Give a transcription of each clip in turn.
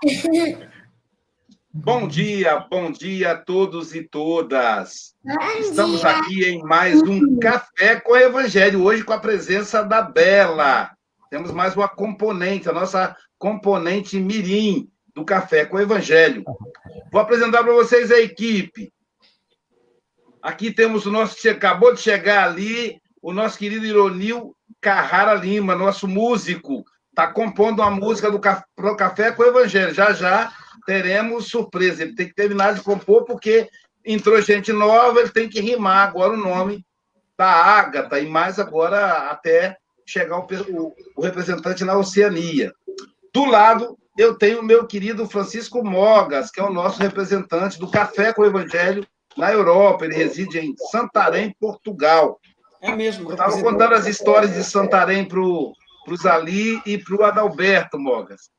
Bom dia, bom dia a todos e todas. Estamos aqui em mais um Café com o Evangelho, hoje com a presença da Bela. Temos mais uma componente, a nossa componente mirim do Café com o Evangelho. Vou apresentar para vocês a equipe. Aqui temos o nosso acabou de chegar ali, o nosso querido Ironil Carrara Lima, nosso músico. Está compondo uma música do Café com o Evangelho. Já já teremos surpresa. Ele tem que terminar de compor, porque entrou gente nova, ele tem que rimar agora o nome da Ágata, e mais agora até chegar o, o, o representante na Oceania. Do lado, eu tenho o meu querido Francisco Mogas, que é o nosso representante do Café com o Evangelho na Europa. Ele reside em Santarém, Portugal. É mesmo. Estava contando as histórias de Santarém para o Zali e para o Adalberto Mogas.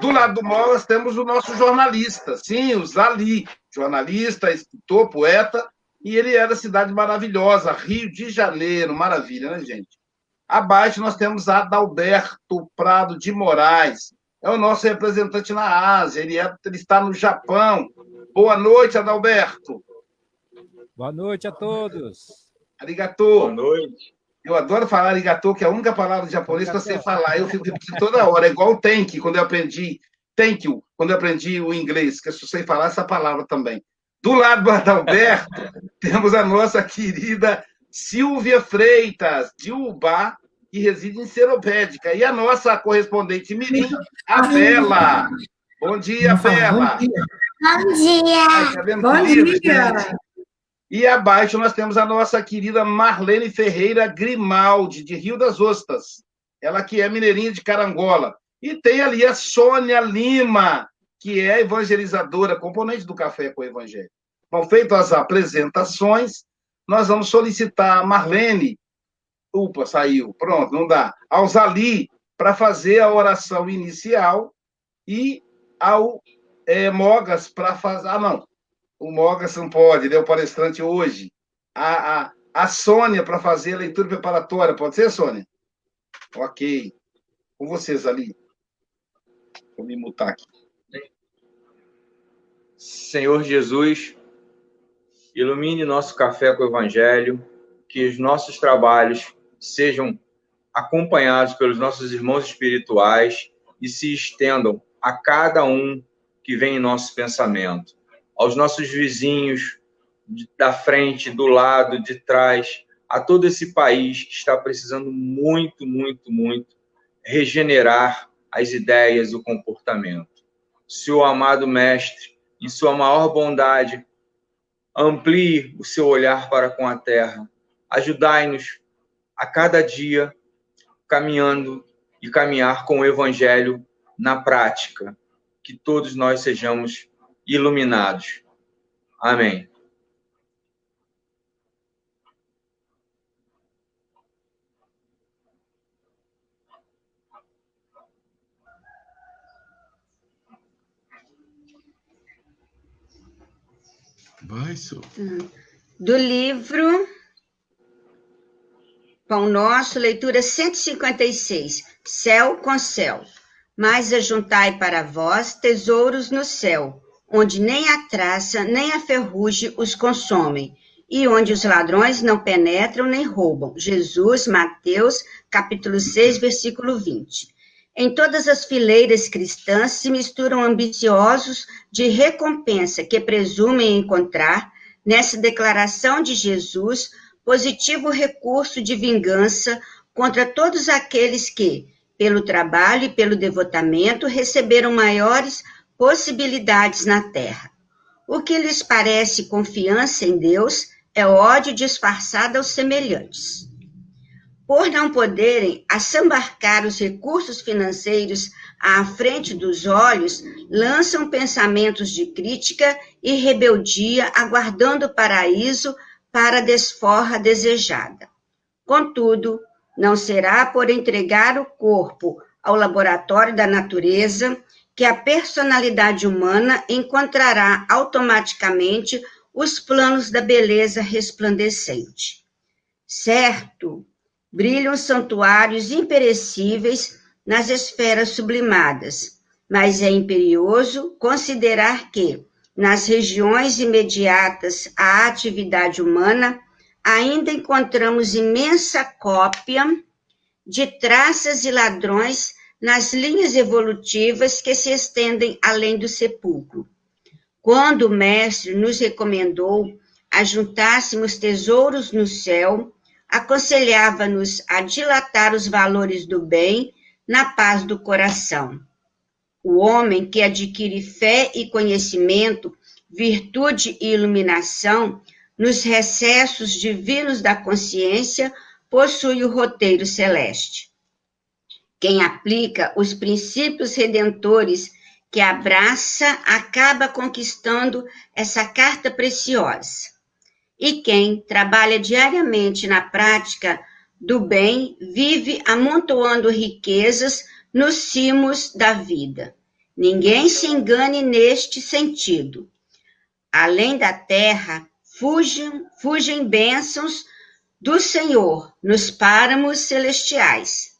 Do lado do Mogas temos o nosso jornalista, sim, o Zali, jornalista, escritor, poeta, e ele é da cidade maravilhosa, Rio de Janeiro, maravilha, né, gente? Abaixo nós temos Adalberto Prado de Moraes, é o nosso representante na Ásia, ele, é, ele está no Japão. Boa noite, Adalberto. Boa noite a todos. Arigato. Boa noite. Eu adoro falar arigato, que é a única palavra japonesa que eu sei falar. Eu fico toda hora, é igual o thank, quando eu aprendi thank you, quando eu aprendi o inglês, que eu sei falar essa palavra também. Do lado do Adalberto, temos a nossa querida Silvia Freitas, de Ubá, que reside em Seropédica. E a nossa correspondente Mirim, a Bela. Bom dia, Bela. Bom dia. Ai, Bom dia. E abaixo nós temos a nossa querida Marlene Ferreira Grimaldi, de Rio das Ostras. Ela que é mineirinha de Carangola. E tem ali a Sônia Lima, que é evangelizadora, componente do Café com o Evangelho. Bom, feitas as apresentações, nós vamos solicitar a Marlene, upa, saiu, pronto, não dá, ao Zali, para fazer a oração inicial e ao é, Mogas para fazer. Ah, não, o Mogas não pode, ele é o palestrante hoje. A, a, a Sônia para fazer a leitura preparatória, pode ser, Sônia? Ok. Com vocês ali. Vou me mutar aqui. Senhor Jesus, ilumine nosso café com o Evangelho, que os nossos trabalhos sejam acompanhados pelos nossos irmãos espirituais e se estendam a cada um que vem em nosso pensamento aos nossos vizinhos da frente, do lado, de trás, a todo esse país que está precisando muito, muito, muito regenerar as ideias, o comportamento. Seu amado Mestre, em sua maior bondade, amplie o seu olhar para com a terra. Ajudai-nos a cada dia caminhando e caminhar com o Evangelho na prática. Que todos nós sejamos iluminados. Amém. Vai, Su. Do livro Pão Nosso, leitura 156. Céu com céu. Mas ajuntai para vós tesouros no céu, onde nem a traça nem a ferrugem os consomem, e onde os ladrões não penetram nem roubam. Jesus, Mateus, capítulo 6, versículo 20. Em todas as fileiras cristãs se misturam ambiciosos de recompensa que presumem encontrar nessa declaração de Jesus positivo recurso de vingança contra todos aqueles que, pelo trabalho e pelo devotamento, receberam maiores possibilidades na terra. O que lhes parece confiança em Deus é ódio disfarçado aos semelhantes. Por não poderem assambarcar os recursos financeiros à frente dos olhos, lançam pensamentos de crítica e rebeldia, aguardando o paraíso para a desforra desejada. Contudo, não será por entregar o corpo ao laboratório da natureza que a personalidade humana encontrará automaticamente os planos da beleza resplandecente. Certo, brilham santuários imperecíveis nas esferas sublimadas, mas é imperioso considerar que, nas regiões imediatas à atividade humana, ainda encontramos imensa cópia de traças e ladrões nas linhas evolutivas que se estendem além do sepulcro. Quando o Mestre nos recomendou ajuntássemos tesouros no céu, aconselhava-nos a dilatar os valores do bem na paz do coração. O homem que adquire fé e conhecimento, virtude e iluminação nos recessos divinos da consciência possui o roteiro celeste. Quem aplica os princípios redentores que abraça acaba conquistando essa carta preciosa. E quem trabalha diariamente na prática do bem vive amontoando riquezas nos cimos da vida. Ninguém se engane neste sentido. Além da terra, fugem, fugem bênçãos do Senhor nos páramos celestiais.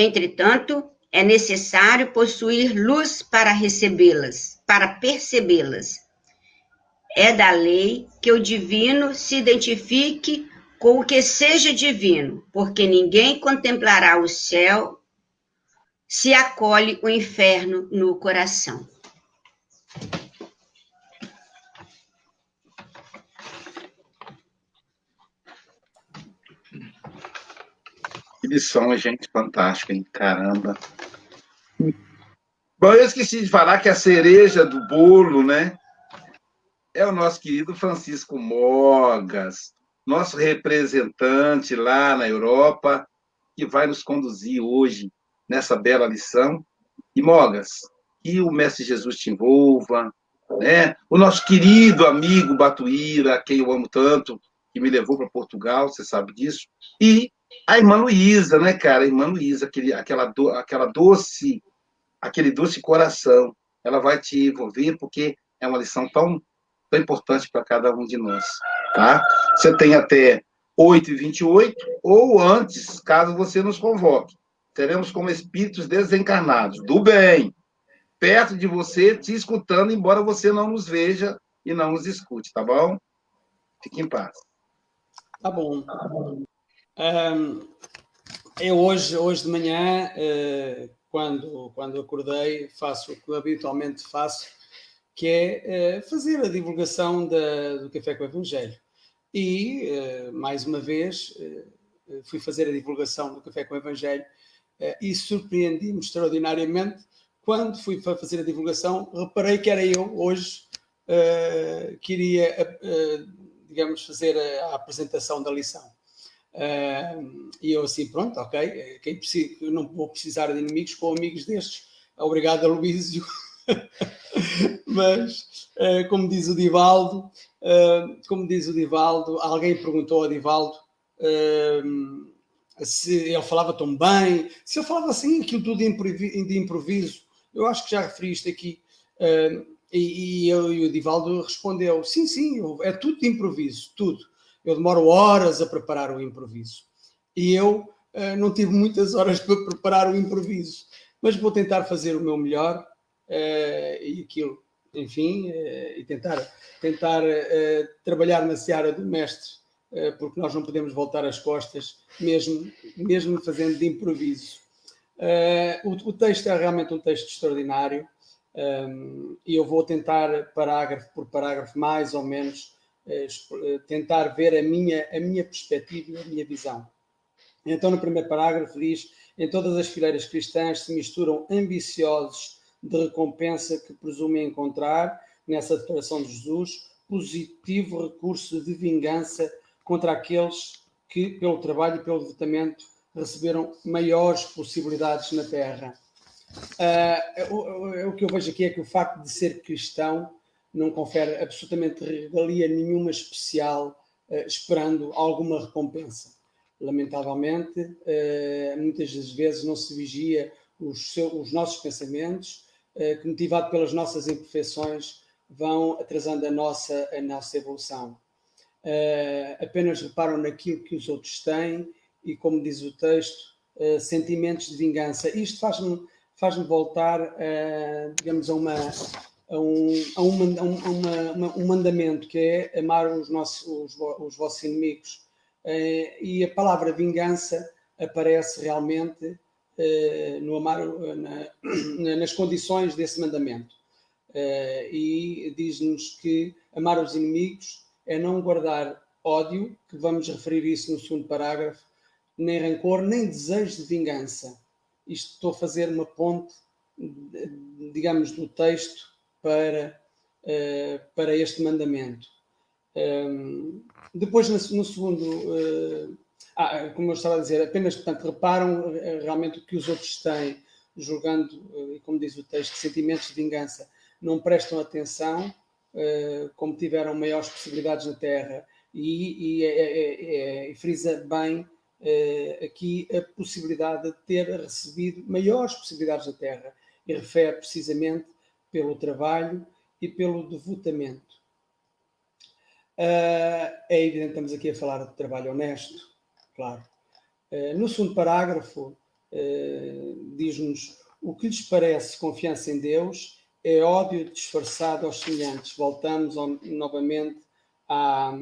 Entretanto, é necessário possuir luz para recebê-las, para percebê-las. É da lei que o divino se identifique com o que seja divino, porque ninguém contemplará o céu se acolhe o inferno no coração. Que lição, gente, fantástica, hein? Caramba. Bom, eu esqueci de falar que a cereja do bolo, né? É o nosso querido Francisco Mogas, nosso representante lá na Europa, que vai nos conduzir hoje nessa bela lição. E Mogas, que o Mestre Jesus te envolva, né? O nosso querido amigo Batuíra, quem eu amo tanto, que me levou para Portugal, você sabe disso. E a irmã Luísa, né, cara? A irmã Luísa, aquele, aquela, do, aquela doce, aquele doce coração, ela vai te envolver porque é uma lição tão, tão importante para cada um de nós, tá? Você tem até 8h28 ou antes, caso você nos convoque seremos como espíritos desencarnados, do bem, perto de você, te escutando, embora você não nos veja e não nos escute, tá bom? Fique em paz. Tá bom. Um, eu hoje, hoje de manhã, uh, quando, quando acordei, faço o que habitualmente faço, que é uh, fazer a divulgação da, do Café com o Evangelho. E, uh, mais uma vez, fui fazer a divulgação do Café com o Evangelho e surpreendi-me extraordinariamente quando fui fazer a divulgação. Reparei que era eu hoje que iria, digamos, fazer a, a, apresentação da lição. Uh, e eu assim, pronto, ok, quem precisa, eu não vou precisar de inimigos com amigos destes. Obrigado, Luísio. Mas, como diz o Divaldo, como diz o Divaldo, alguém perguntou ao Divaldo se ele falava tão bem, se ele falava assim, aquilo tudo de improviso, eu acho que já referi isto aqui, uh, e, e, eu, e o Divaldo respondeu: sim, sim, é tudo de improviso, tudo. Eu demoro horas a preparar o improviso. E eu uh, não tive muitas horas para preparar o improviso, mas vou tentar fazer o meu melhor uh, e aquilo, enfim, e tentar, tentar trabalhar na seara do mestre porque nós não podemos voltar as costas, mesmo, mesmo fazendo de improviso. Uh, o, o, texto é realmente um texto extraordinário um, e eu vou tentar, parágrafo por parágrafo, mais ou menos, uh, tentar ver a minha, a minha perspectiva e a minha visão. Então, no primeiro parágrafo diz: em todas as fileiras cristãs se misturam ambiciosos de recompensa que presumem encontrar, nessa declaração de Jesus, positivo recurso de vingança contra aqueles que, pelo trabalho e pelo devotamento, receberam maiores possibilidades na Terra. Uh, o, o, que eu vejo aqui é que o facto de ser cristão não confere absolutamente regalia nenhuma especial, uh, esperando alguma recompensa. Lamentavelmente, uh, muitas das vezes não se vigia os, os nossos pensamentos, que, motivado pelas nossas imperfeições, vão atrasando a nossa, a nossa evolução apenas reparam naquilo que os outros têm e, como diz o texto, sentimentos de vingança. Isto faz-me faz-me voltar, digamos, a, uma, a, um, a, uma, a uma, um mandamento que é amar os, nossos, os, os vossos inimigos. Uh, e a palavra vingança aparece realmente uh, no amar, na, nas condições desse mandamento. Uh, e diz-nos que amar os inimigos é não guardar ódio, que vamos referir isso no segundo parágrafo, nem rancor, nem desejo de vingança. Isto estou a fazer uma ponte, digamos, do texto para, uh, para este mandamento. Um, depois, no, segundo, uh, ah, como eu estava a dizer, apenas, portanto, reparam eh, realmente o que os outros têm, julgando, uh, como diz o texto, sentimentos de vingança, não prestam atenção, como tiveram maiores possibilidades na Terra, e, e, é, é, é, e frisa bem aqui a possibilidade de ter recebido maiores possibilidades na Terra, e refere precisamente pelo trabalho e pelo devotamento. Uh, é evidente estamos aqui a falar de trabalho honesto, claro. Uh, no segundo parágrafo, uh, diz-nos o que lhes parece confiança em Deus é ódio disfarçado aos semelhantes. Voltamos ao, novamente à,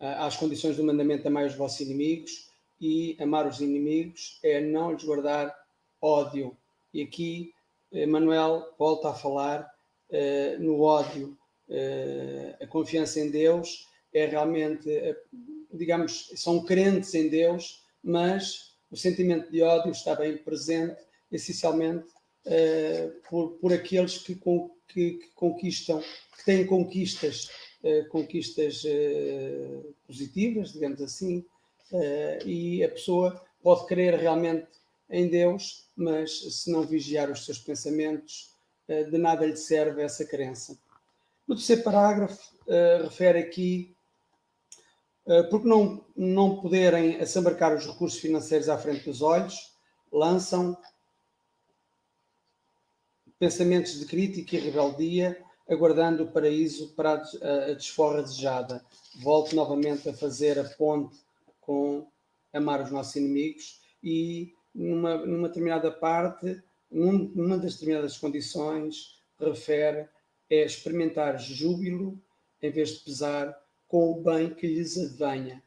às condições do mandamento amar os vossos inimigos e amar os inimigos é não lhes guardar ódio. E aqui Manuel volta a falar no ódio uh, a confiança em Deus é realmente, uh, digamos, são crentes em Deus, mas o sentimento de ódio está bem presente, essencialmente uh, por, por aqueles que, com, que, que, conquistam, que têm conquistas, conquistas positivas, digamos assim, e a pessoa pode crer realmente em Deus, mas se não vigiar os seus pensamentos, de nada lhe serve essa crença. No terceiro parágrafo, uh, refere aqui, uh, porque não, não poderem assambarcar os recursos financeiros à frente dos olhos, lançam pensamentos de crítica e rebeldia, aguardando o paraíso para a desforra desejada. Volto novamente a fazer a ponte com amar os nossos inimigos e numa, numa determinada parte, numa das determinadas condições, refere é experimentar júbilo em vez de pesar com o bem que lhes advenha.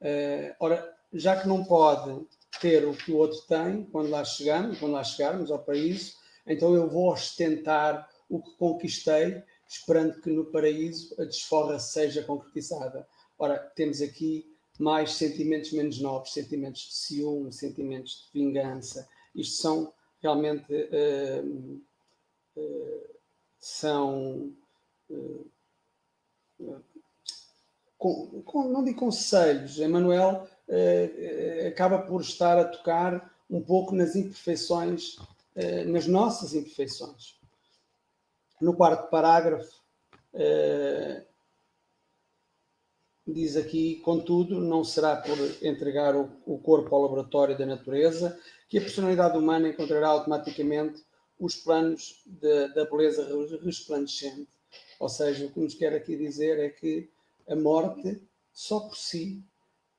Uh, ora, já que não pode ter o que o outro tem quando lá chegamos, quando lá chegarmos ao paraíso, então eu vou ostentar o que conquistei, esperando que no paraíso a desforra seja concretizada. Ora, temos aqui mais sentimentos menos nobres, sentimentos de ciúme, sentimentos de vingança. Isto são realmente uh, uh, são. Uh, com, com, não digo conselhos, Emanuel acaba por estar a tocar um pouco nas imperfeições, nas nossas imperfeições. No quarto parágrafo, diz aqui, contudo, não será por entregar o, o, corpo ao laboratório da natureza que a personalidade humana encontrará automaticamente os planos da beleza resplandecente. Ou seja, o que nos quer aqui dizer é que a morte, só por si,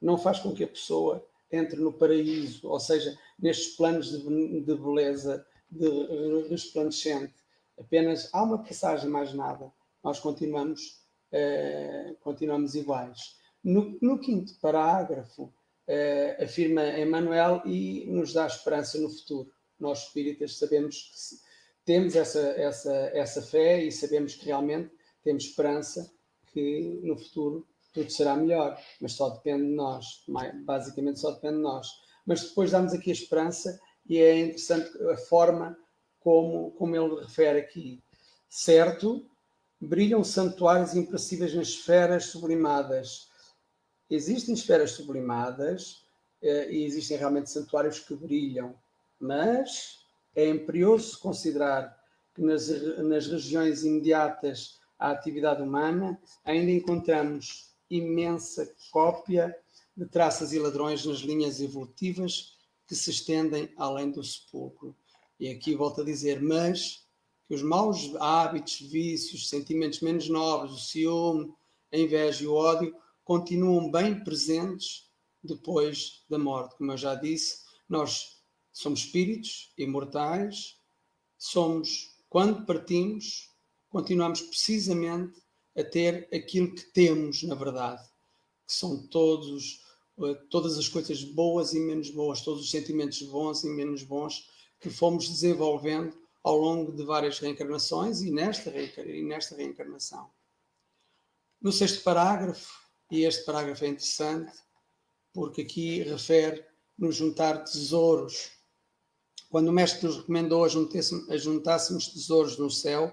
não faz com que a pessoa entre no paraíso, ou seja, nestes planos de, de beleza de resplandecente. Apenas há uma passagem, mais nada. Nós continuamos, uh, continuamos iguais. No, no quinto parágrafo, uh, afirma Emmanuel e nos dá esperança no futuro nós espíritas sabemos que temos essa, essa, essa fé e sabemos que realmente temos esperança que no futuro tudo será melhor, mas só depende de nós, basicamente só depende de nós. Mas depois damos aqui a esperança e é interessante a forma como, como ele refere aqui. Certo, brilham santuários impressíveis nas esferas sublimadas. Existem esferas sublimadas eh, e existem realmente santuários que brilham, mas é imperioso considerar que nas, nas regiões imediatas à atividade humana ainda encontramos imensa cópia de traças e ladrões nas linhas evolutivas que se estendem além do sepulcro. E aqui volto a dizer, mas os maus hábitos, vícios, sentimentos menos nobres, o ciúme, a inveja e o ódio continuam bem presentes depois da morte. Como eu já disse, nós Somos espíritos imortais, somos, quando partimos, continuamos precisamente a ter aquilo que temos, na verdade, que são todos, eh, todas as coisas boas e menos boas, todos os sentimentos bons e menos bons que fomos desenvolvendo ao longo de várias reencarnações e nesta, e nesta reencarnação. No sexto parágrafo, e este parágrafo é interessante, porque aqui refere nos juntar tesouros. Quando o Mestre nos recomendou a juntássemos tesouros no céu,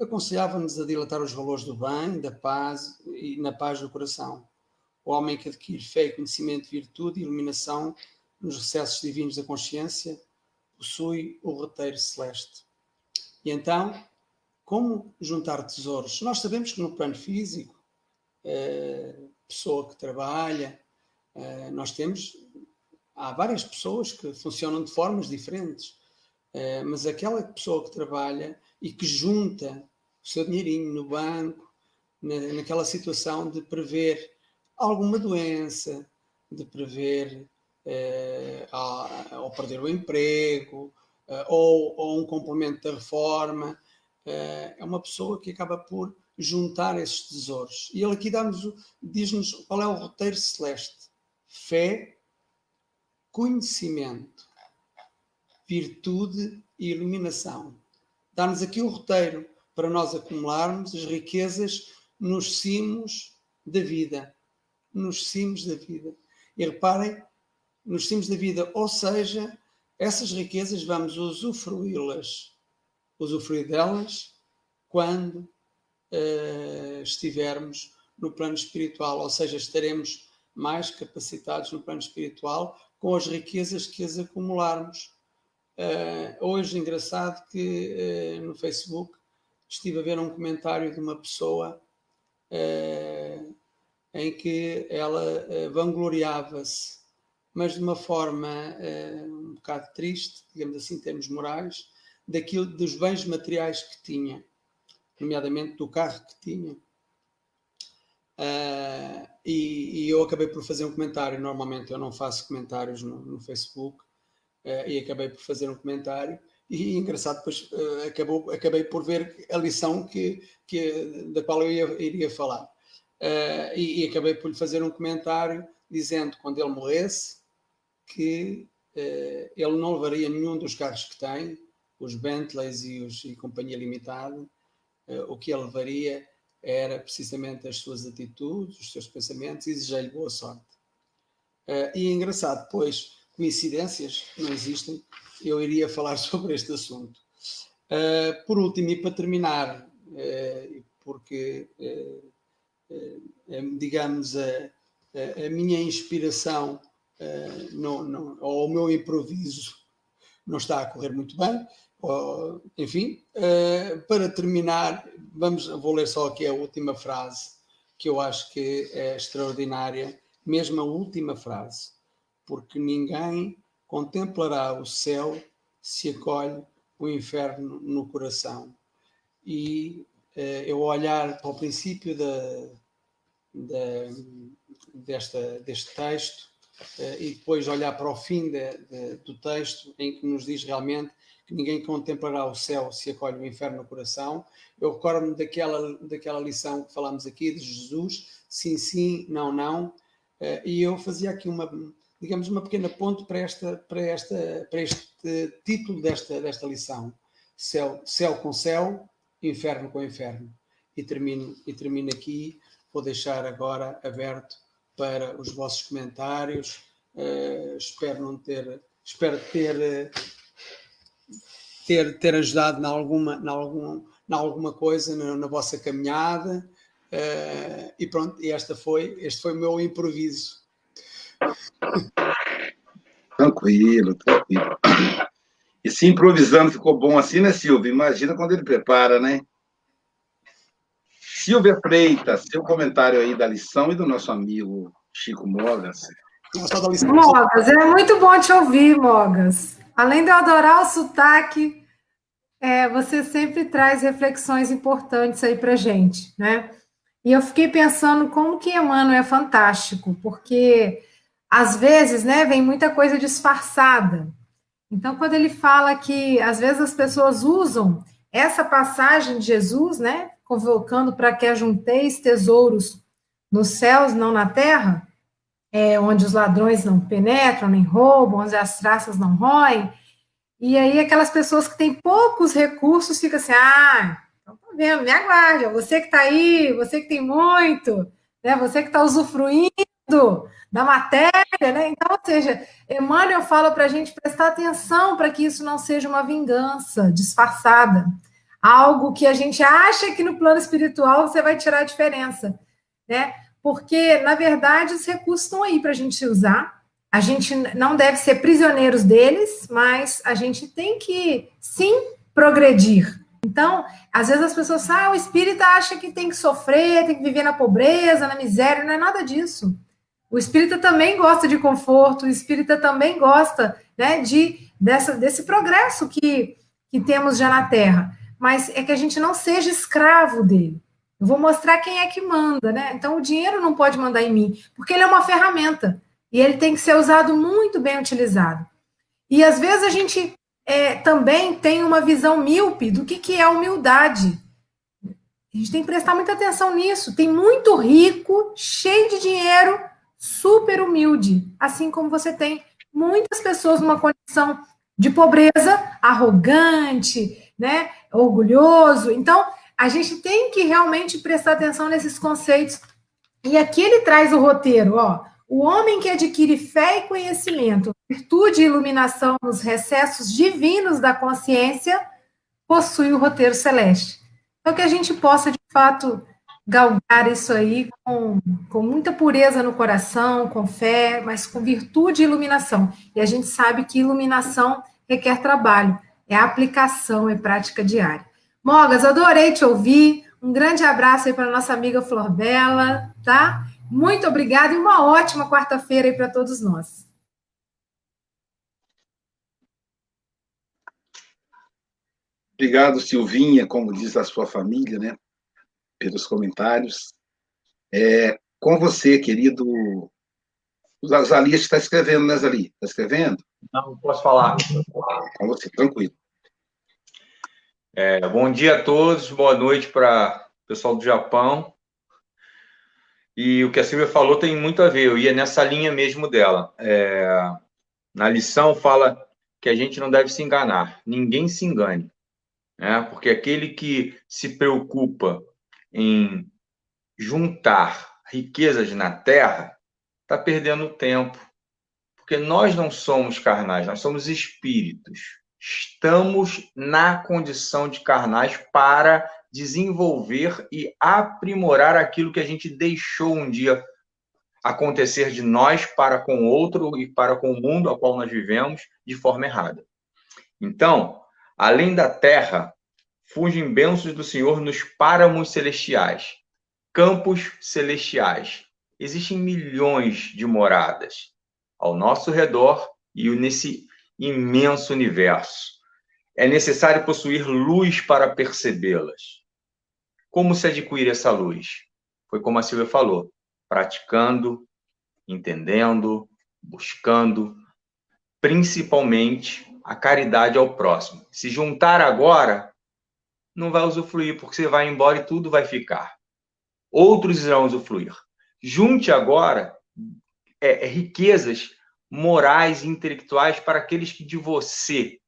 aconselhava-nos a dilatar os valores do bem, da paz e na paz do coração. O homem que adquire fé, conhecimento, virtude e iluminação nos recessos divinos da consciência possui o roteiro celeste. E então, como juntar tesouros? Nós sabemos que no plano físico, eh, pessoa que trabalha, eh, nós temos, há várias pessoas que funcionam de formas diferentes, eh, mas aquela pessoa que trabalha e que junta o seu dinheirinho no banco, naquela situação de prever alguma doença, de prever eh, ao perder o emprego, eh, ou, ou, um complemento da reforma. Eh, é uma pessoa que acaba por juntar esses tesouros. E ele aqui diz-nos qual é o roteiro celeste: fé, conhecimento, virtude e iluminação. Dá-nos aqui o roteiro para nós acumularmos as riquezas nos cimos da vida. Nos cimos da vida. E reparem nos cimos da vida, ou seja, essas riquezas vamos usufruí-las, usufruir delas quando uh, estivermos no plano espiritual, ou seja, estaremos mais capacitados no plano espiritual com as riquezas que as acumularmos. Uh, hoje, engraçado que uh, no Facebook estive a ver um comentário de uma pessoa em que ela vangloriava-se mas de uma forma uh, um bocado triste, digamos assim, em termos morais, daquilo, dos bens materiais que tinha, nomeadamente do carro que tinha. Uh, e, e, eu acabei por fazer um comentário. Normalmente eu não faço comentários no, no Facebook, uh, e acabei por fazer um comentário. E engraçado, depois uh, acabou, acabei por ver a lição que, que, da qual eu ia, iria falar. E, e, acabei por lhe fazer um comentário dizendo quando ele morresse, que uh, ele não levaria nenhum dos carros que tem, os Bentleys e, os, e Companhia Limitada, uh, o que ele levaria era precisamente as suas atitudes, os seus pensamentos e desejei-lhe boa sorte. Uh, e é engraçado, pois, coincidências não existem, eu iria falar sobre este assunto. Uh, por último, e para terminar, uh, porque, digamos, a, a, minha inspiração uh, não, não, ou o meu improviso não está a correr muito bem. Ou, enfim, uh, para terminar, vamos, vou ler só aqui a última frase, que eu acho que é extraordinária, mesmo a última frase, porque ninguém contemplará o céu se acolhe o inferno no coração. E uh, eu olhar para o princípio da, da, desta, deste texto, e depois olhar para o fim de, de, do texto, em que nos diz realmente que ninguém contemplará o céu se acolhe o inferno no coração. Eu recordo-me daquela, daquela lição que falámos aqui de Jesus, sim, sim, não, não, uh, e eu fazia aqui uma, digamos, uma pequena ponte para, esta, para, esta, para este título desta, desta lição. Céu, céu com céu, inferno com inferno. E termino, e termino aqui, vou deixar agora aberto para os vossos comentários. Uh, espero não ter, espero ter, ter, ter ajudado em alguma, em algum, em alguma coisa na, na vossa caminhada. Uh, e pronto, e esta foi, este foi o meu improviso. Tranquilo, tranquilo. E se improvisando ficou bom assim, né, Silvio? Imagina quando ele prepara, né? Silvia Freitas, seu comentário aí da lição e do nosso amigo Chico Mogas. Mogas, é muito bom te ouvir, Mogas. Além de eu adorar o sotaque, é, você sempre traz reflexões importantes aí para gente, né? E eu fiquei pensando como que Emmanuel é fantástico, porque às vezes, né, vem muita coisa disfarçada. Então, quando ele fala que às vezes as pessoas usam essa passagem de Jesus, né, convocando para que ajunteis tesouros nos céus, não na terra, é, onde os ladrões não penetram nem roubam, onde as traças não roem. E aí aquelas pessoas que têm poucos recursos ficam assim, ah, então tá vendo, me aguarde, você que está aí, você que tem muito, né, você que está usufruindo da matéria, né? Então, ou seja, Emmanuel fala para a gente prestar atenção para que isso não seja uma vingança disfarçada, algo que a gente acha que no plano espiritual você vai tirar a diferença, né? Porque, na verdade, os recursos estão aí para a gente usar. A gente não deve ser prisioneiros deles, mas a gente tem que, sim, progredir. Então, às vezes as pessoas falam, ah, o espírita acha que tem que sofrer, tem que viver na pobreza, na miséria, não é nada disso. O espírita também gosta de conforto, o espírita também gosta né, de, dessa, desse progresso que, que temos já na Terra. Mas é que a gente não seja escravo dele. Eu vou mostrar quem é que manda, né? Então o dinheiro não pode mandar em mim, porque ele é uma ferramenta e ele tem que ser usado muito bem utilizado. E às vezes a gente é, também tem uma visão míope do que, que é humildade. A gente tem que prestar muita atenção nisso. Tem muito rico, cheio de dinheiro, super humilde, assim como você tem muitas pessoas numa condição de pobreza, arrogante, né, orgulhoso. Então, a gente tem que realmente prestar atenção nesses conceitos. E aqui ele traz o roteiro, ó. O homem que adquire fé e conhecimento, virtude e iluminação nos recessos divinos da consciência, possui o roteiro celeste. Então, que a gente possa, de fato, galgar isso aí com, com muita pureza no coração, com fé, mas com virtude e iluminação. E a gente sabe que iluminação requer trabalho, é aplicação, é prática diária. Mogas, adorei te ouvir. Um grande abraço aí para nossa amiga Flor Bela, tá? Muito obrigada e uma ótima quarta-feira aí para todos nós. Obrigado, Silvinha, como diz a sua família, né? Pelos comentários. É, com você, querido. O Zalias está escrevendo, né, Zali? Está escrevendo? Não, posso falar. Com você, tranquilo. É, bom dia a todos, boa noite para o pessoal do Japão. E o que a Silvia falou tem muito a ver, eu ia nessa linha mesmo dela. É, na lição fala que a gente não deve se enganar, ninguém se engane, né? porque aquele que se preocupa em juntar riquezas na terra está perdendo tempo, porque nós não somos carnais, nós somos espíritos estamos na condição de carnais para desenvolver e aprimorar aquilo que a gente deixou um dia acontecer de nós para com o outro e para com o mundo ao qual nós vivemos de forma errada. Então, além da terra, fugem bênçãos do Senhor nos páramos celestiais, campos celestiais. Existem milhões de moradas ao nosso redor e nesse imenso universo. É necessário possuir luz para percebê-las. Como se adquire essa luz? Foi como a Silvia falou, praticando, entendendo, buscando, principalmente a caridade ao próximo. Se juntar agora, não vai usufruir, porque você vai embora e tudo vai ficar. Outros irão usufruir. Junte agora é, é riquezas morais e intelectuais para aqueles que de você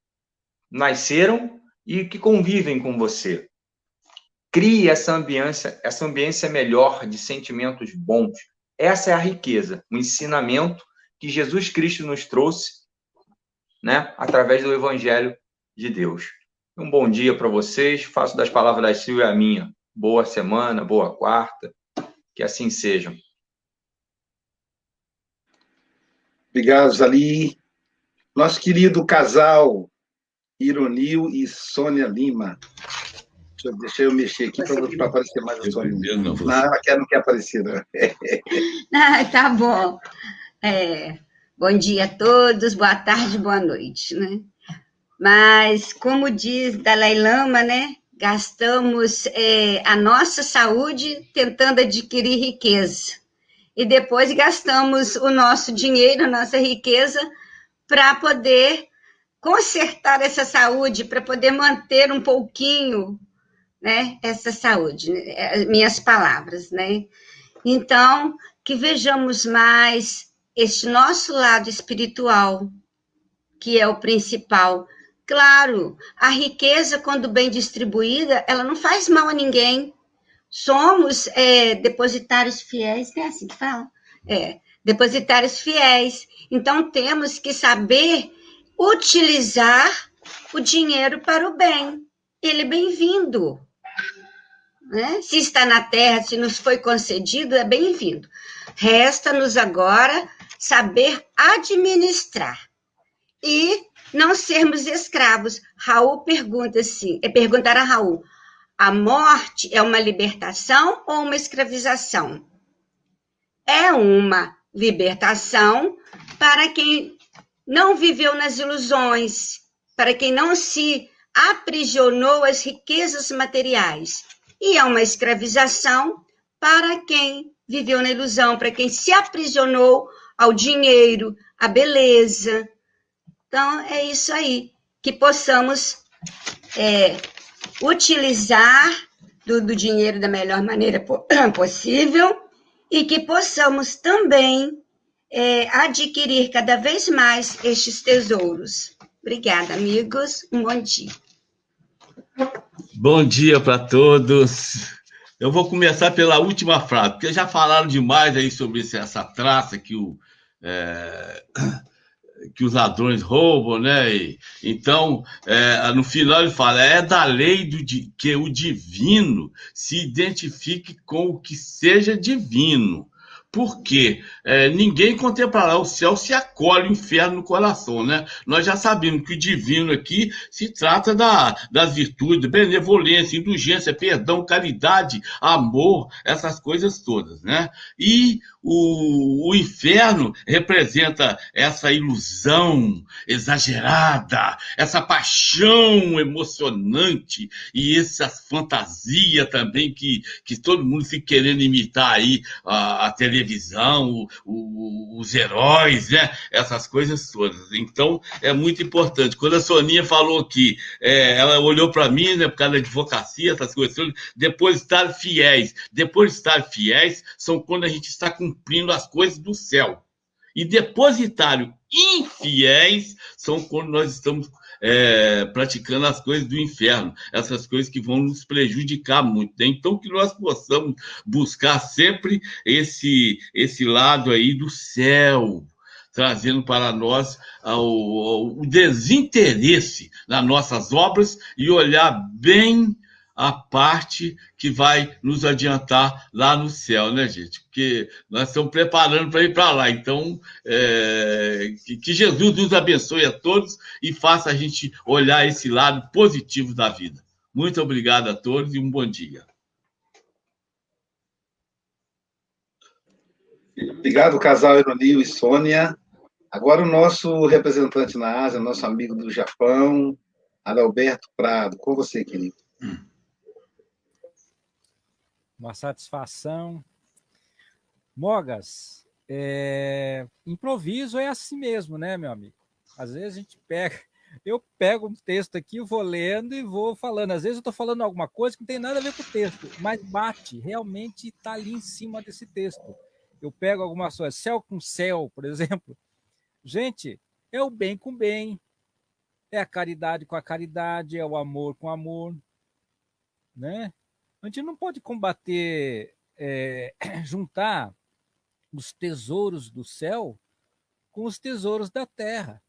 nasceram e que convivem com você. Crie essa ambiência, essa ambiência melhor de sentimentos bons. Essa é a riqueza, o ensinamento que Jesus Cristo nos trouxe, né, através do evangelho de Deus. Um bom dia para vocês. Faço das palavras da Silvia a minha. Boa semana, boa quarta. Que assim sejam. Obrigado, Zali. Nosso querido casal, Ironil e Sônia Lima. Deixa eu, deixa eu mexer aqui para aparecer mais a Sônia Lima. Não, não, ela quer, não quer aparecer, não. ah, tá bom. É, bom dia a todos, boa tarde, boa noite, né? Mas, como diz Dalai Lama, né? Gastamos é, a nossa saúde tentando adquirir riqueza e depois gastamos o nosso dinheiro, a nossa riqueza, para poder consertar essa saúde para poder manter um pouquinho, né, essa saúde, né, minhas palavras, né? Então, que vejamos mais este nosso lado espiritual, que é o principal. Claro, a riqueza, quando bem distribuída, ela não faz mal a ninguém. Somos é, depositários fiéis, é assim que fala? É, depositários fiéis. Então, temos que saber utilizar o dinheiro para o bem. Ele é bem-vindo. Né? Se está na terra, se nos foi concedido, é bem-vindo. Resta-nos agora saber administrar e não sermos escravos. Raul pergunta assim, é perguntar a Raul, a morte é uma libertação ou uma escravização? É uma libertação para quem não viveu nas ilusões, para quem não se aprisionou às riquezas materiais. E é uma escravização para quem viveu na ilusão, para quem se aprisionou ao dinheiro, à beleza. Então, é isso aí. Que possamos é, utilizar do, do dinheiro da melhor maneira possível e que possamos também é, adquirir cada vez mais estes tesouros. Obrigada, amigos. Um bom dia. Bom dia para todos. Eu vou começar pela última frase, porque já falaram demais aí sobre essa traça que, o, é, que os ladrões roubam, né? E, então, é, no final ele fala: é da lei do, que o divino se identifique com o que seja divino porque é, ninguém contemplará o céu se acolhe o inferno no coração, né? Nós já sabemos que o divino aqui se trata da, das virtudes, benevolência, indulgência, perdão, caridade, amor, essas coisas todas, né? E o, o inferno representa essa ilusão exagerada, essa paixão emocionante e essa fantasia também que, que todo mundo fica querendo imitar aí a, a televisão, o, o, os heróis, né? Essas coisas todas. Então, é muito importante. Quando a Soninha falou que é, ela olhou para mim, né, por causa da advocacia, essas coisas depois estar fiéis. Depois de estar fiéis, são quando a gente está com cumprindo as coisas do céu. E depositário infiéis são quando nós estamos é, praticando as coisas do inferno, essas coisas que vão nos prejudicar muito. Né? Então, que nós possamos buscar sempre esse, esse lado aí do céu, trazendo para nós o, o desinteresse nas nossas obras e olhar bem a parte que vai nos adiantar lá no céu, né, gente? Porque nós estamos preparando para ir para lá. Então, é, que, Jesus nos abençoe a todos e faça a gente olhar esse lado positivo da vida. Muito obrigado a todos e um bom dia. Obrigado, casal Eronil e Sônia. Agora o nosso representante na Ásia, nosso amigo do Japão, Adalberto Prado. Com você, querido. Hum uma satisfação. Mogas, é... improviso é assim mesmo, né, meu amigo? Às vezes a gente pega, eu pego um texto aqui, vou lendo e vou falando. Às vezes eu estou falando alguma coisa que não tem nada a ver com o texto, mas bate, realmente está ali em cima desse texto. Eu pego algumas coisas, céu com céu, por exemplo. Gente, é o bem com bem, é a caridade com a caridade, é o amor com amor, né? A gente não pode combater, é, juntar os tesouros do céu com os tesouros da terra.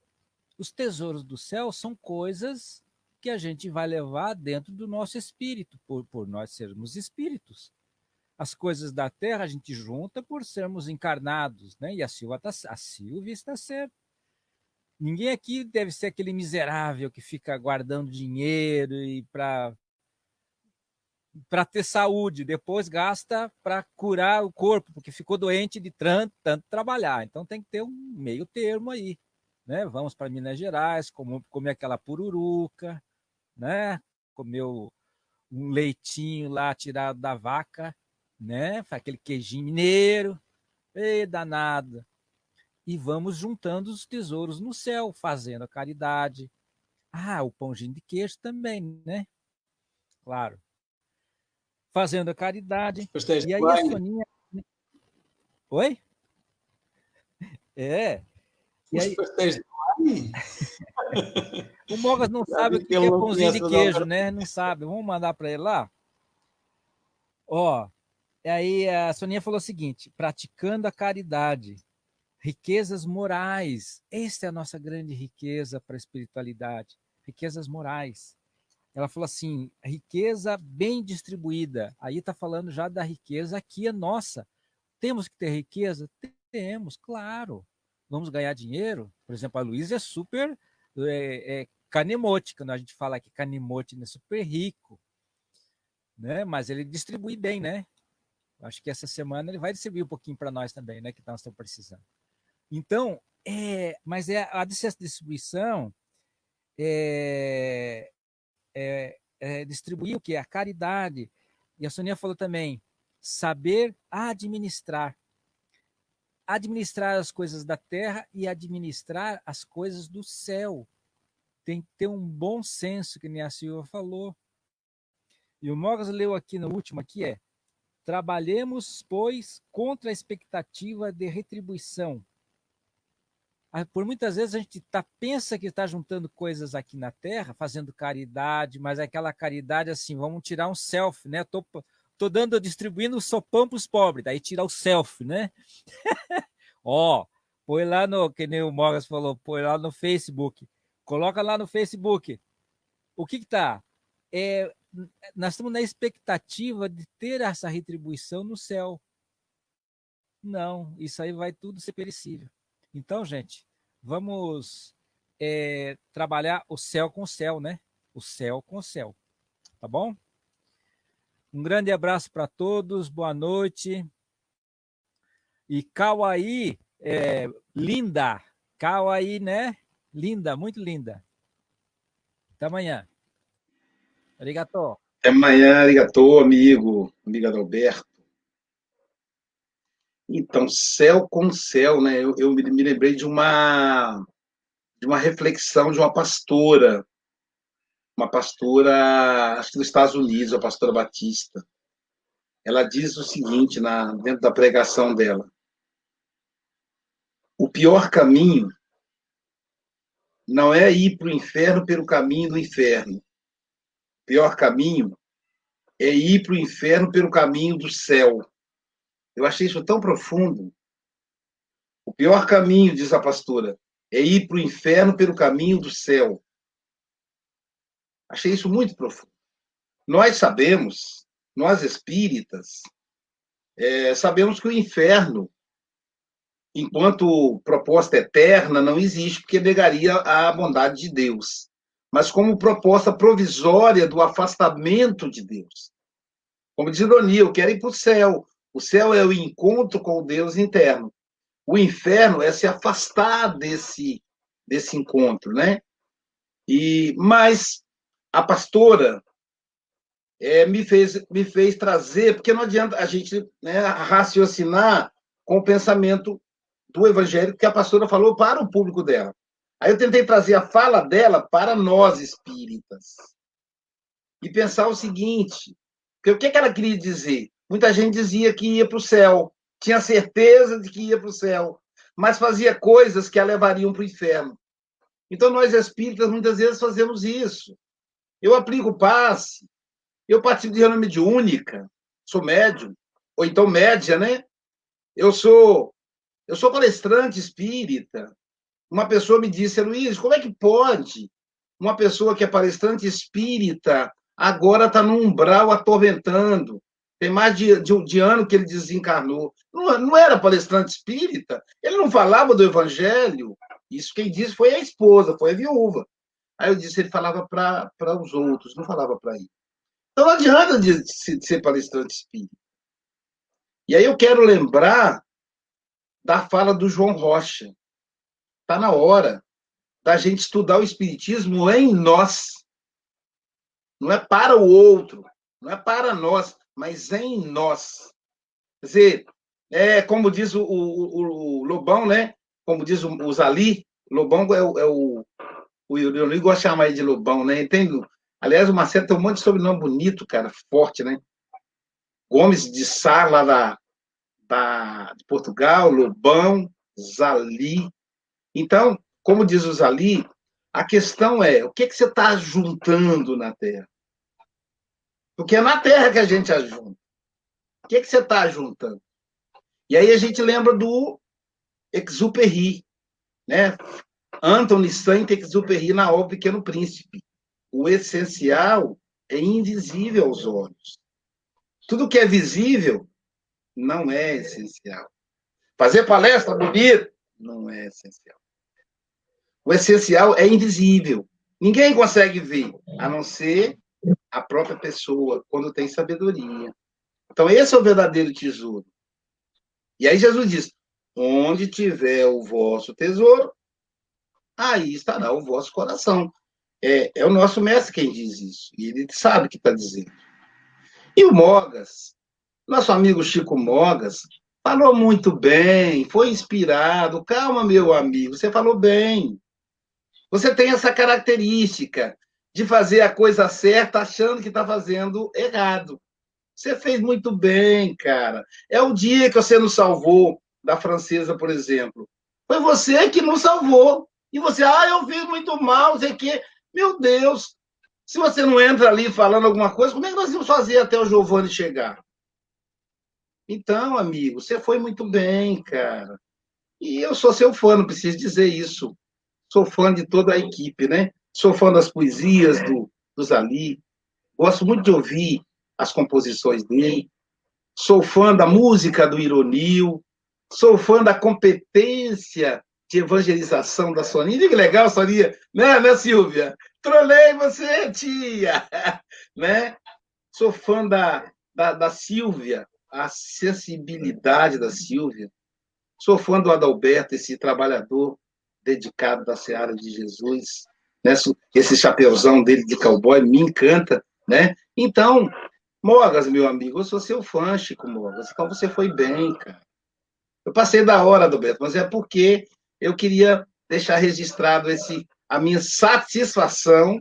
Os tesouros do céu são coisas que a gente vai levar dentro do nosso espírito, por, por nós sermos espíritos. As coisas da terra a gente junta por sermos encarnados, né? E a Silvia, tá, a Silvia está certa. Ninguém aqui deve ser aquele miserável que fica guardando dinheiro e para para ter saúde, depois gasta para curar o corpo, porque ficou doente de tanto, tanto trabalhar. Então tem que ter um meio termo aí. Né? Vamos para Minas Gerais, comer, comer aquela pururuca, né? comer um leitinho lá tirado da vaca, né? aquele queijinho mineiro, e danado. E vamos juntando os tesouros no céu, fazendo a caridade, Ah, o pãozinho de queijo também, né? Claro. Fazendo a caridade. E aí a Soninha. Oi? É. E aí... o Mogas não sabe o que é pãozinho de queijo, né? Não sabe. Vamos mandar para ele lá? Ó, aí a Soninha falou o seguinte: praticando a caridade, riquezas morais. Essa é a nossa grande riqueza para a espiritualidade, riquezas morais. Ela falou assim: riqueza bem distribuída. Aí está falando já da riqueza que é nossa. Temos que ter riqueza? Temos, claro. Vamos ganhar dinheiro? Por exemplo, a Luísa é super é, é, canemote, quando a gente fala que canemote é super rico né? Mas ele distribui bem, né? Acho que essa semana ele vai distribuir um pouquinho para nós também, né? Que nós estamos precisando. Então, é, mas é a distribuição é, é, é distribuir o que? A caridade. E a Sonia falou também, saber administrar. Administrar as coisas da terra e administrar as coisas do céu. Tem que ter um bom senso, que nem a Silva falou. E o Mogas leu aqui no último, aqui é Trabalhemos, pois, contra a expectativa de retribuição. Ah, por muitas vezes a gente tá, pensa que está juntando coisas aqui na Terra, fazendo caridade, mas é aquela caridade assim, vamos tirar um self, né? Tô, tô dando, distribuindo sopão para os pobres, daí tirar o self, né? Ó, põe lá no, que nem o Mogas falou, põe lá no Facebook. Coloca lá no Facebook. O que que tá? É, nós estamos na expectativa de ter essa retribuição no céu. Não, isso aí vai tudo ser perecível. Então, gente, vamos é, trabalhar o céu com o céu, né? O céu com o céu. Tá bom? Um grande abraço para todos, boa noite. E Kauai, é, linda. Kauai, né? Linda, muito linda. Até amanhã. Arigato. Até amanhã, arigato, amigo, amiga Alberto. Então, céu com céu, né? Eu, eu me, lembrei de uma de uma reflexão de uma pastora, uma pastora, acho que dos Estados Unidos, a pastora Batista. Ela diz o seguinte na dentro da pregação dela: o pior caminho não é ir para o inferno pelo caminho do inferno, pior caminho é ir para o inferno pelo caminho do céu. Eu achei isso tão profundo. O pior caminho, diz a pastora, é ir para o inferno pelo caminho do céu. Achei isso muito profundo. Nós sabemos, nós espíritas, é, sabemos que o inferno, enquanto proposta eterna, não existe, porque negaria a bondade de Deus mas como proposta provisória do afastamento de Deus. Como diz Ironia, eu quero ir para o céu. O céu é o encontro com o Deus interno. O inferno é se afastar desse, desse encontro, né? E, mas a pastora é, me, fez, me fez trazer, porque não adianta a gente né, raciocinar com o pensamento do evangelho que a pastora falou para o público dela. Aí eu tentei trazer a fala dela para nós espíritas. E pensar o seguinte: o que, que ela queria dizer? Muita gente dizia que ia para o céu, tinha certeza de que ia para o céu, mas fazia coisas que a levariam para o inferno. Então, nós espíritas, muitas vezes, fazemos isso. Eu aplico passe, eu participo de reunião mediúnica, sou médium, ou então média, né? Eu sou eu sou palestrante espírita, uma pessoa me disse, Luiz, como é que pode uma pessoa que é palestrante espírita agora está no umbral atormentando? Tem mais de, de, de, ano que ele desencarnou. Não, não era palestrante espírita? Ele não falava do evangelho? Isso quem disse foi a esposa, foi a viúva. Aí eu disse, ele falava para os outros, não falava para ele. Então não adianta de, de ser palestrante espírita. E aí eu quero lembrar da fala do João Rocha. Está na hora da gente estudar o Espiritismo em nós. Não é para o outro, não é para nós, mas em nós. Quer dizer, é como diz o, o, o Lobão, né? Como diz o, o Zali, Lobão é o, é o, o Ironil gosta de chamar ele de Lobão, né? Entendo. Aliás, o Marcelo tem um monte de sobrenome bonito, cara, forte, né? Gomes de Sá, lá da, da, de Portugal, Lobão, Zali. Então, como diz o Zali, a questão é, o que, que você está juntando na Terra? Porque é na Terra que a gente ajunta. O que, que você está juntando? E aí a gente lembra do Exupéry, né? Anthony Saint-Exupéry na obra Pequeno Príncipe. O essencial é invisível aos olhos. Tudo que é visível não é essencial. Fazer palestra bonita não é essencial. O essencial é invisível. Ninguém consegue ver, a não ser a própria pessoa, quando tem sabedoria. Então, esse é o verdadeiro tesouro. E aí Jesus diz: onde tiver o vosso tesouro, aí estará o vosso coração. É, é o nosso mestre quem diz isso. E ele sabe o que está dizendo. E o Mogas, nosso amigo Chico Mogas, falou muito bem, foi inspirado. Calma, meu amigo, você falou bem. Você tem essa característica de fazer a coisa certa achando que está fazendo errado. Você fez muito bem, cara. É o dia que você nos salvou da francesa, por exemplo. Foi você que nos salvou. E você, ah, eu fiz muito mal, sei que. Meu Deus, se você não entra ali falando alguma coisa, como é que nós vamos fazer até o Giovanni chegar? Então, amigo, você foi muito bem, cara. E eu sou seu fã, não preciso dizer isso. Sou fã de toda a equipe, né? Sou fã das poesias do, do Zali. Gosto muito de ouvir as composições dele. Sou fã da música do Ironil. Sou fã da competência de evangelização da Soninha. Que legal, Soninha. Né, né, Silvia? Trolei você, tia! né? Sou fã da, da, da Silvia, a sensibilidade da Silvia. Sou fã do Adalberto, esse trabalhador dedicado da Seara de Jesus. Né? Esse chapeuzão dele de cowboy me encanta. Né? Então, Mogas, meu amigo, eu sou seu fã, Chico Mogas. Então você foi bem, cara. Eu passei da hora, Adalberto, mas é porque eu queria deixar registrado esse a minha satisfação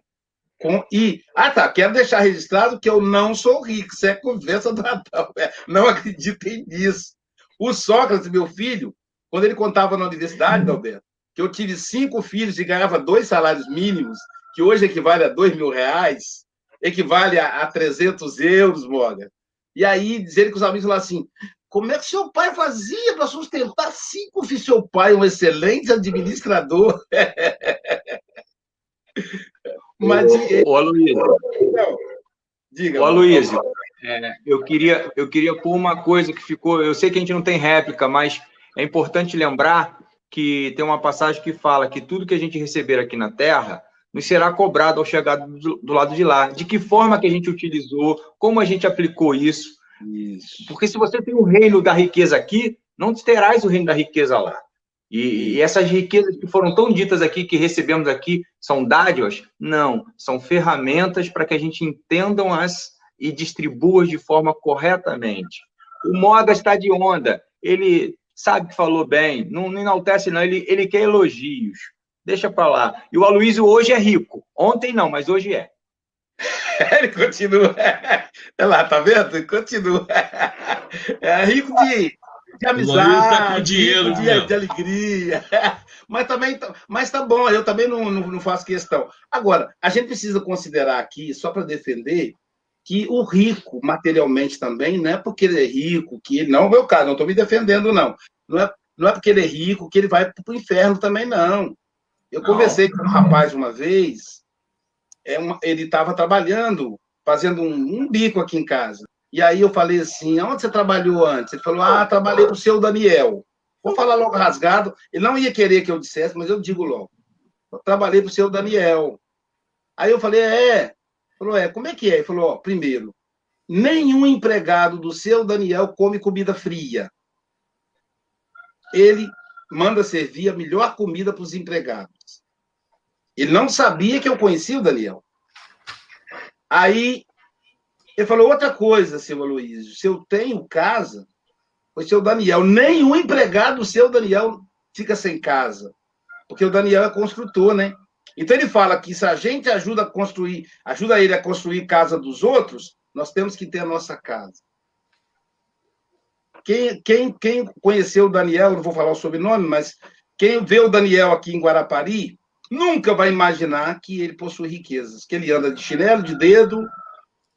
com. E, ah, tá, quero deixar registrado que eu não sou rico, isso é conversa do Natal. É, não acreditem nisso. O Sócrates, meu filho, quando ele contava na universidade, Alberto, que eu tive cinco filhos e ganhava dois salários mínimos, que hoje equivale a dois mil reais, equivale a, a 300 euros, Moga. E aí, dizer que os amigos falaram assim: como é que seu pai fazia para sustentar cinco filhos? Seu pai é um excelente administrador. Mas, ô, ô Aloysio, diga. Ô, Aloysio, é, eu, queria, eu queria pôr uma coisa que ficou. Eu sei que a gente não tem réplica, mas é importante lembrar que tem uma passagem que fala que tudo que a gente receber aqui na Terra nos será cobrado ao chegar do, do lado de lá. De que forma que a gente utilizou, como a gente aplicou isso. Isso. Porque se você tem o reino da riqueza aqui, não terás o reino da riqueza lá. E, e, essas riquezas que foram tão ditas aqui, que recebemos aqui, são dádivas? Não, são ferramentas para que a gente entendam-as e distribua de forma corretamente. O Moga está de onda, ele sabe que falou bem, não, não enaltece não, ele, ele quer elogios. Deixa para lá. E o Aloysio hoje é rico. Ontem não, mas hoje é. Ele continua. Olha lá, tá vendo? Continua. É rico de, de tá amizade, tá dinheiro, de, de, alegria. Mas também mas tá bom, eu também não, não, não faço questão. Agora, a gente precisa considerar aqui, só para defender, que o rico, materialmente também, não é porque ele é rico, que ele. Não é o meu caso, não estou me defendendo, não. Não é, não é porque ele é rico que ele vai para o inferno também, não. Eu não. conversei com um rapaz uma vez é uma, ele estava trabalhando, fazendo um, um, bico aqui em casa. E aí eu falei assim, onde você trabalhou antes? Ele falou, ah, trabalhei para o seu Daniel. Vou falar logo rasgado. Ele não ia querer que eu dissesse, mas eu digo logo. Eu trabalhei para o seu Daniel. Aí eu falei, é. Falou, é, como é que é? Ele falou, ó, primeiro, nenhum empregado do seu Daniel come comida fria. Ele manda servir a melhor comida para os empregados. Ele não sabia que eu conhecia o Daniel. Aí ele falou outra coisa, seu Aloysio. Se eu tenho casa, foi seu Daniel. Nenhum empregado seu Daniel fica sem casa. Porque o Daniel é construtor, né? Então ele fala que se a gente ajuda a construir, ajuda ele a construir casa dos outros, nós temos que ter a nossa casa. Quem, quem, quem conheceu o Daniel, não vou falar o sobrenome, mas quem vê o Daniel aqui em Guarapari, nunca vai imaginar que ele possui riquezas, que ele anda de chinelo, de dedo,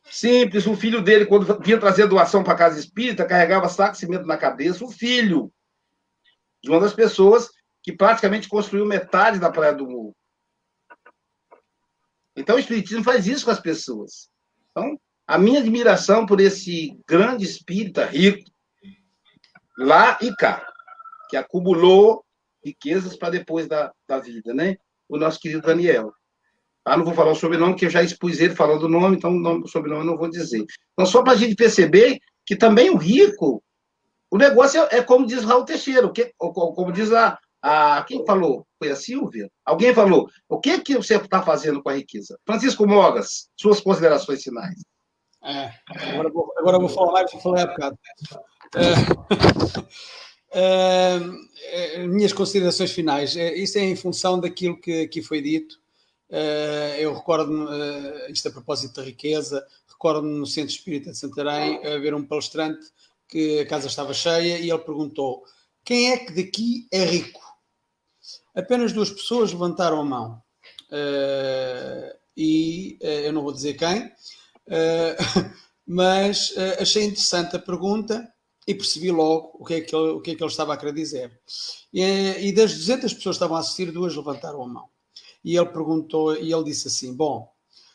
simples. O filho dele, quando vinha trazer doação para a casa espírita, carregava saco de cimento na cabeça. O filho de uma das pessoas que praticamente construiu metade da Praia do Morro. Então, o Espiritismo faz isso com as pessoas. Então, a minha admiração por esse grande espírita rico, lá e cá, que acumulou riquezas para depois da, da vida, né? O nosso querido Daniel. Ah, não vou falar o sobrenome, porque eu já expus ele falando o nome, então o, nome, o sobrenome eu não vou dizer. Então, só para a gente perceber que também o rico, o negócio é, é como diz Raul Teixeira, que, como diz a, a. Quem falou? Foi a Silvia? Alguém falou. O que, que você está fazendo com a riqueza? Francisco Mogas, suas considerações finais. É, agora, vou, agora vou falar falei há bocado. É, é, minhas considerações finais. É, isso é em função daquilo que aqui foi dito. É, eu recordo-me, é, isto a propósito da riqueza, recordo-me no Centro Espírita de Santarém haver um palestrante que a casa estava cheia e ele perguntou: quem é que daqui é rico? Apenas duas pessoas levantaram a mão. Uh, e uh, eu não vou dizer quem, uh, mas achei interessante a pergunta e percebi logo o que é que ele, o que é que ele estava a querer dizer. E, e das 200 pessoas que estavam a assistir, duas levantaram a mão. E ele perguntou, e ele disse assim: Bom,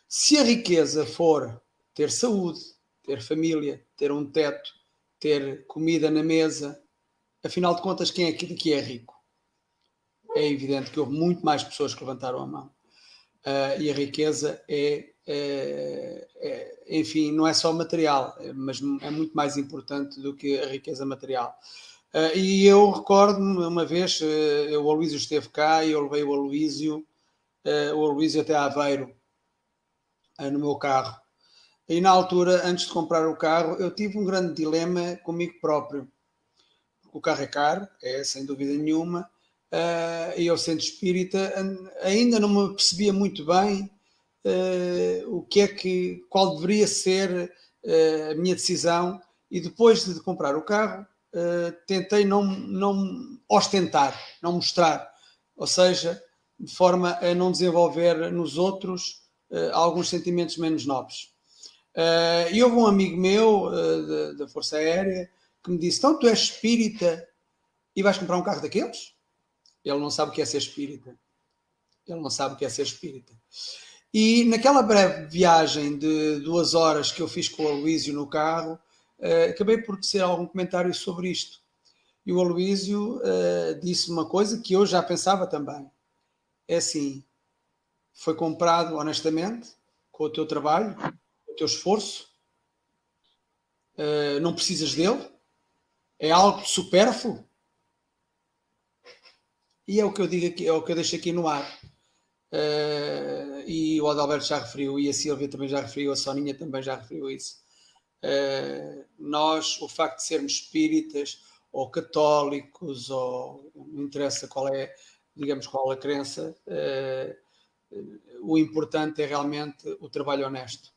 se a riqueza for ter saúde, ter família, ter um teto, ter comida na mesa, afinal de contas, quem é que é rico? É evidente que houve muito mais pessoas que levantaram a mão. Uh, e a riqueza é, é, é, enfim, não é só material, mas é muito mais importante do que a riqueza material. Uh, e eu recordo-me uma vez, uh, o Aloísio esteve cá e eu levei o Aloísio, o Aloísio até Aveiro, no meu carro. E na altura, antes de comprar o carro, eu tive um grande dilema comigo próprio. O carro é caro, é sem dúvida nenhuma, uh, e ao centro espírita ainda não me percebia muito bem uh, o que é que, qual deveria ser uh, a minha decisão, e depois de comprar o carro, tentei não, não ostentar, não mostrar, ou seja, de forma a não desenvolver nos outros alguns sentimentos menos nobres. Uh, e houve um amigo meu da, Força Aérea que me disse: Então tu és espírita e vais comprar um carro daqueles? Ele não sabe o que é ser espírita. Ele não sabe o que é ser espírita. E naquela breve viagem de duas horas que eu fiz com o Aloísio no carro, uh, acabei por dizer algum comentário sobre isto. E o Aloísio disse uma coisa que eu já pensava também. É assim: foi comprado honestamente, com o teu trabalho, o teu esforço, uh, não precisas dele, é algo supérfluo. E é o que eu digo aqui, é o que eu deixo aqui no ar. Uh, e o Adalberto já referiu, e a Silvia também já referiu, a Soninha também já referiu isso. Uh, nós, o facto de sermos espíritas ou católicos, ou não interessa qual é, digamos, qual a crença, uh, o importante é realmente o trabalho honesto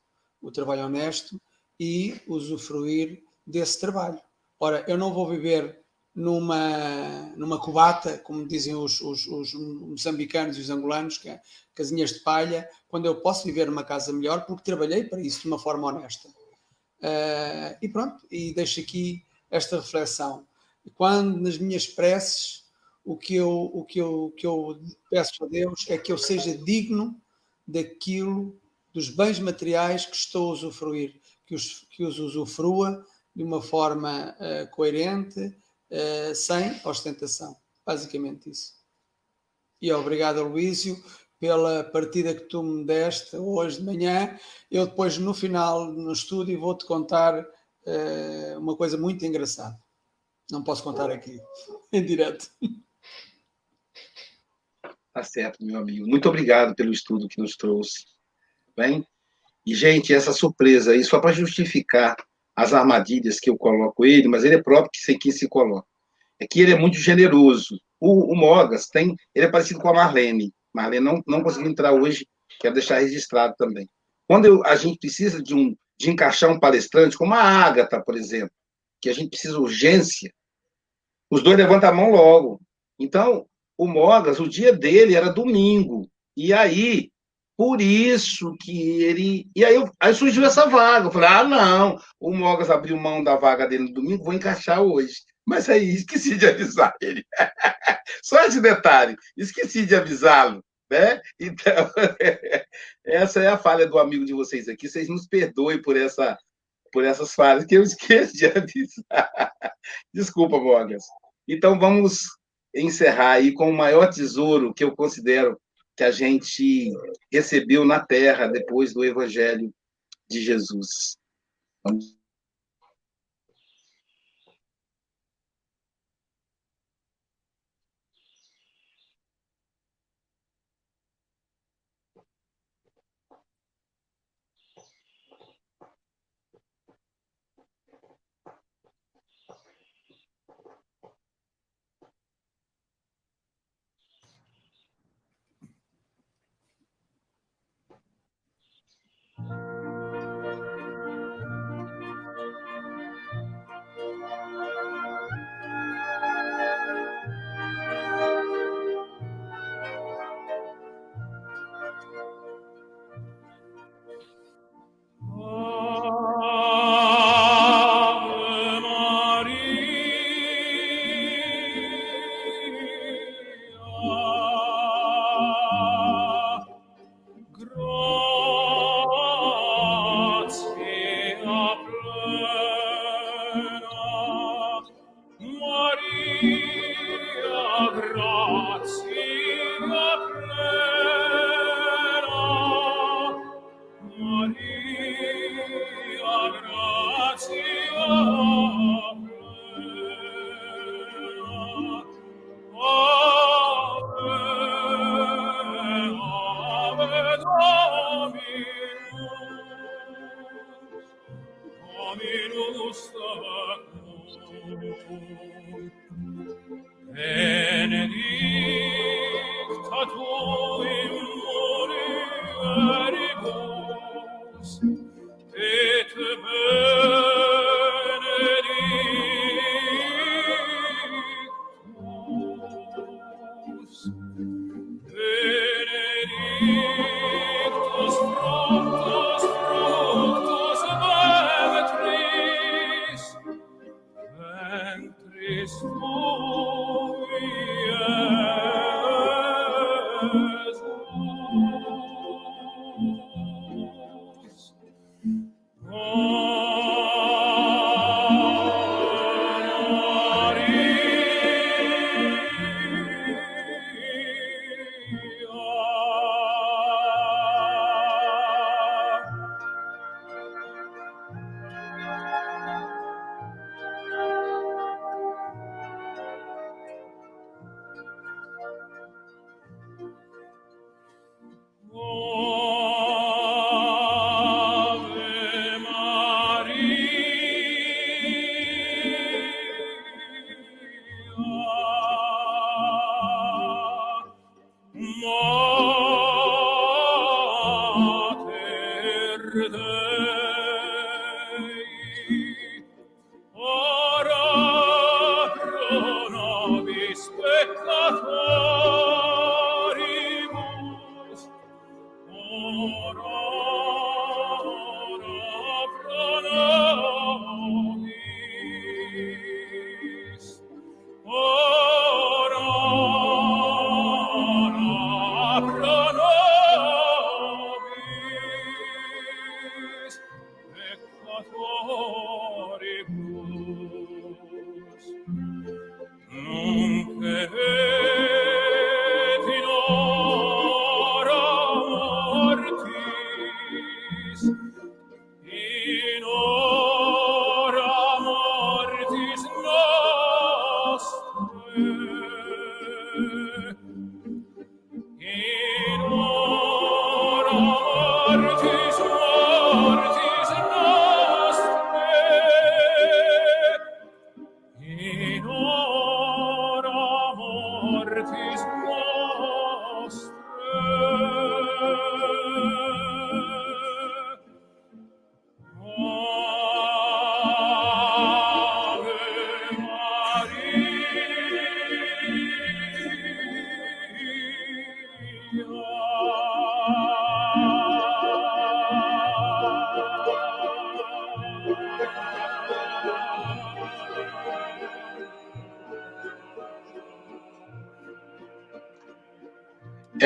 o trabalho honesto e usufruir desse trabalho. Ora, eu não vou viver numa, numa cubata, como dizem os, os, os moçambicanos e os angolanos, que é casinhas de palha, quando eu posso viver numa casa melhor, porque trabalhei para isso de uma forma honesta. Uh, e pronto, e deixo aqui esta reflexão. Quando nas minhas preces, o que eu, o que eu, que eu peço a Deus é que eu seja digno daquilo dos bens materiais que estou a usufruir, que os, que os usufrua de uma forma uh, coerente, uh, sem ostentação. Basicamente isso. E obrigado, Luísio, pela partida que tu me deste hoje de manhã. Eu depois, no final, no estúdio, vou-te contar uh, uma coisa muito engraçada. Não posso contar aqui, em direto. Tá certo, meu amigo. Muito obrigado pelo estudo que nos trouxe. Bem? E, gente, essa surpresa aí, só para justificar as armadilhas que eu coloco ele, mas ele é próprio que sei que se coloca. É que ele é muito generoso. O, o Mogas tem, ele é parecido com a Marlene. Marlene não, não conseguiu entrar hoje, quero deixar registrado também. Quando eu, a gente precisa de, um, de encaixar um palestrante, como a Ágata, por exemplo, que a gente precisa urgência, os dois levantam a mão logo. Então, o Mogas, o dia dele era domingo. E aí, por isso que ele. E aí, aí surgiu essa vaga. Eu falei: ah, não, o Mogas abriu mão da vaga dele no domingo, vou encaixar hoje. Mas aí esqueci de avisar ele. Só esse detalhe, esqueci de avisá-lo. Né? Então, essa é a falha do amigo de vocês aqui. Vocês nos perdoem por, essa, por essas falhas que eu esqueço de avisar. Desculpa, Mogas. Então, vamos encerrar aí com o maior tesouro que eu considero que a gente recebeu na terra depois do Evangelho de Jesus. Vamos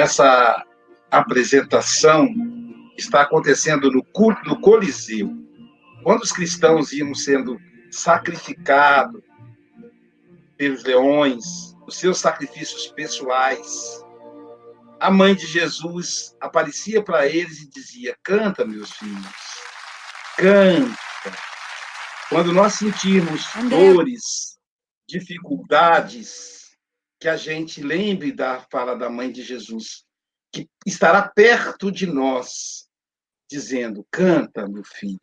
essa apresentação está acontecendo no culto do Coliseu. Quando os cristãos iam sendo sacrificados pelos leões, os seus sacrifícios pessoais, a mãe de Jesus aparecia para eles e dizia: Canta, meus filhos, canta. Quando nós sentirmos dores, dificuldades, que a gente lembre da fala da mãe de Jesus, que estará perto de nós, dizendo: Canta, meu filho,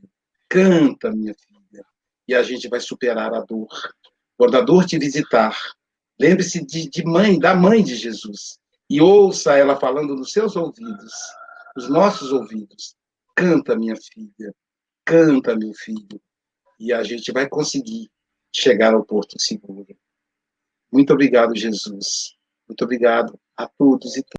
canta, minha filha, e a gente vai superar a dor. Quando a dor te visitar, lembre-se de, de mãe, da mãe de Jesus, e ouça ela falando nos seus ouvidos, nos nossos ouvidos: Canta, minha filha, canta, meu filho, e a gente vai conseguir chegar ao porto seguro. Muito obrigado, Jesus. Muito obrigado a todos e todas.